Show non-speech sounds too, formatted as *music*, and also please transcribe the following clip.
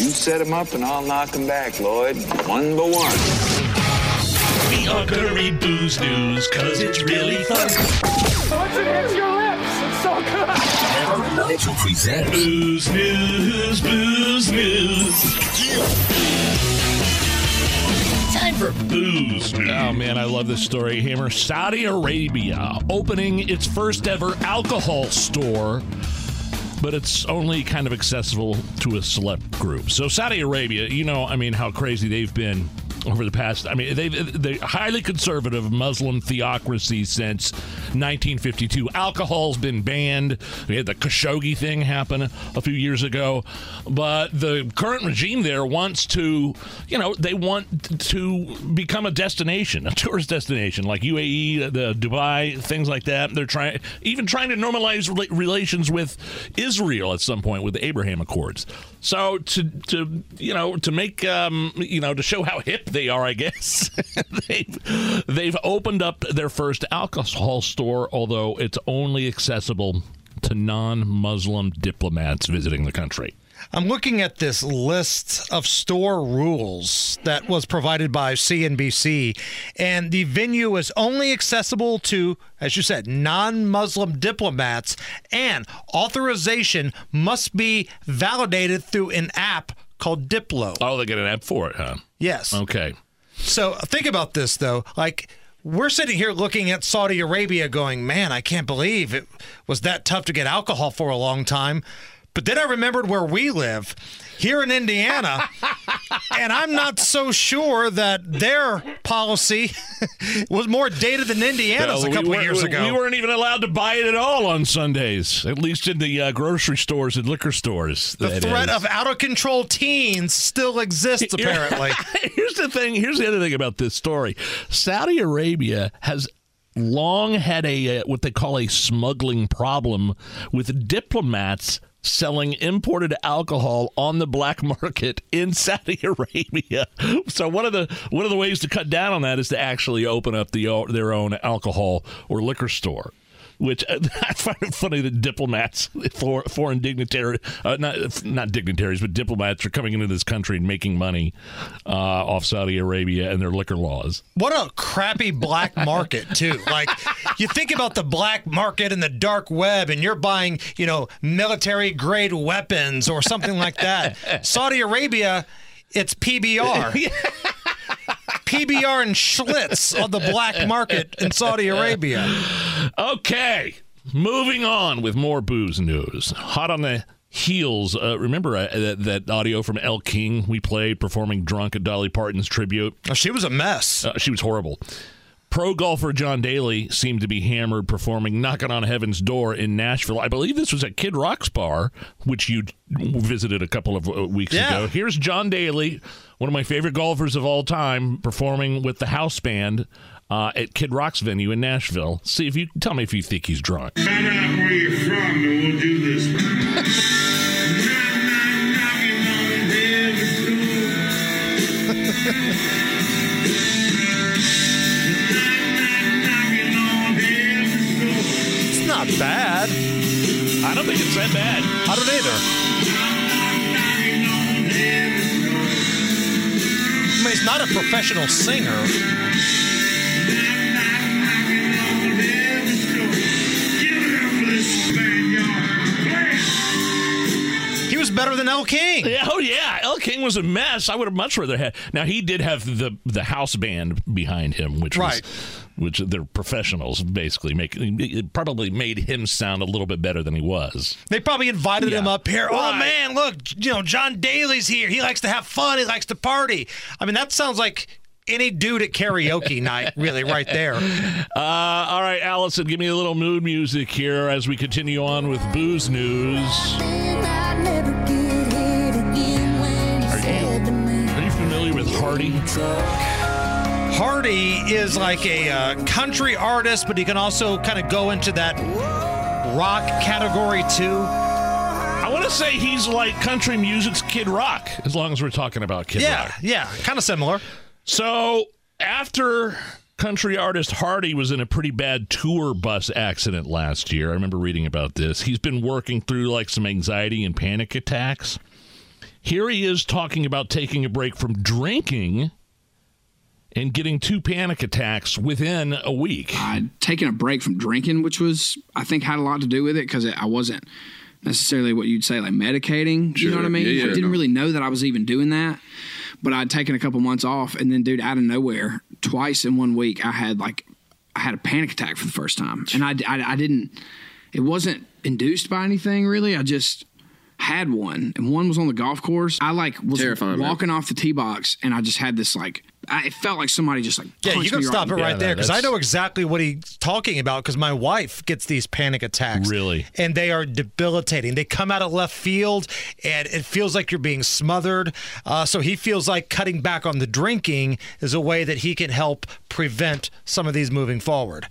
You set them up and I'll knock them back, Lloyd. One by one. We are gonna read booze news, cause it's really fun. Once it hits your lips, it's so good. Nigel presents Booze news, booze news. Time for booze news. Oh man, I love this story. Hammer Saudi Arabia opening its first ever alcohol store but it's only kind of accessible to a select group. So Saudi Arabia, you know, I mean, how crazy they've been over the past. I mean, they've they highly conservative Muslim theocracy since 1952. Alcohol's been banned. We had the Khashoggi thing happen a few years ago, but the current regime there wants to, you know, they want to become a destination, a tourist destination like UAE, the Dubai, things like that. They're trying, even trying to normalize relations with Israel at some point with the Abraham Accords. So to to you know to make um, you know to show how hip they are, I guess *laughs* they've they've opened up their first alcohol store, although it's only accessible to non-Muslim diplomats visiting the country. I'm looking at this list of store rules that was provided by CNBC, and the venue is only accessible to, as you said, non Muslim diplomats, and authorization must be validated through an app called Diplo. Oh, they get an app for it, huh? Yes. Okay. So think about this, though. Like, we're sitting here looking at Saudi Arabia going, man, I can't believe it was that tough to get alcohol for a long time. But then I remembered where we live here in Indiana, *laughs* and I'm not so sure that their policy *laughs* was more dated than Indiana's a couple we of years ago. We weren't even allowed to buy it at all on Sundays, at least in the uh, grocery stores and liquor stores. The threat is. of out of control teens still exists, *laughs* apparently. here's the thing. Here's the other thing about this story Saudi Arabia has long had a uh, what they call a smuggling problem with diplomats selling imported alcohol on the black *laughs* market in Saudi Arabia. So one of the one of the ways to cut down on that is to actually open up the their own alcohol or liquor store which uh, *laughs* I find it funny that diplomats, for, foreign dignitaries, uh, not not dignitaries, but diplomats are coming into this country and making money uh, off Saudi Arabia and their liquor laws. What a crappy black market, too. Like, you think about the black market and the dark web, and you're buying, you know, military grade weapons or something like that. *laughs* Saudi Arabia, it's PBR. *laughs* PBR and Schlitz on the black market in Saudi Arabia. Okay, moving on with more booze news. Hot on the heels. Uh, remember uh, that, that, audio from Elle King we played performing drunk at Dolly Parton's tribute? Oh, she was a mess. Uh, she was horrible. Pro golfer John Daly seemed to be hammered performing Knocking on Heaven's Door in Nashville. I believe this was at Kid Rock's bar, which you visited a couple of uh, weeks yeah. ago. Here's John Daly, one of my favorite golfers of all time, performing with the house band uh, at Kid Rock's venue in Nashville. See if you tell me if you think he's drunk. Think it's that bad. I don't either. I mean, he's not a professional singer. Better than Elle King. Yeah, oh yeah, Elle King was a mess. I would have much rather had. Now he did have the the house band behind him, which right. was which they're professionals basically make it probably made him sound a little bit better than he was. They probably invited Yeah. him up here. Oh man, look, you know, John Daly's here. He likes to have fun. He likes to party. I mean, that sounds like any dude at karaoke *laughs* night, really, right there. Uh, all right, Allison, give me a little mood music here as we continue on with booze news. Hardy? Hardy is like a uh, country artist, but he can also kind of go into that rock category too. I want to say he's like country music's Kid Rock, as long as we're talking about Kid Yeah, Rock. yeah, yeah, kind of similar. So after country artist Hardy was in a pretty bad tour bus accident last year, I remember reading about this. He's been working through like some anxiety and panic attacks. Here he is talking about taking a break from drinking and getting two panic attacks within a week. Uh, I'd taken a break from drinking, which was I think had a lot to do with it because I wasn't necessarily what you'd say like medicating. You know what I mean? Yeah, yeah, I didn't no. really know that I was even doing that. But I'd taken a couple months off, and then, dude, out of nowhere, twice in one week, I had like I had a panic attack for the first time, and I, I, I didn't. It wasn't induced by anything really. I just had one, and one was on the golf course. I like was Terrifying, man. walking off the tee box, and I just had this like. I, it felt like somebody just like Yeah, you can me stop it right right Yeah, there because I know exactly what he's talking about because my wife gets these panic attacks. Really? And they are debilitating. They come out of left field and it feels like you're being smothered. Uh, so he feels like cutting back on the drinking is a way that he can help prevent some of these moving forward.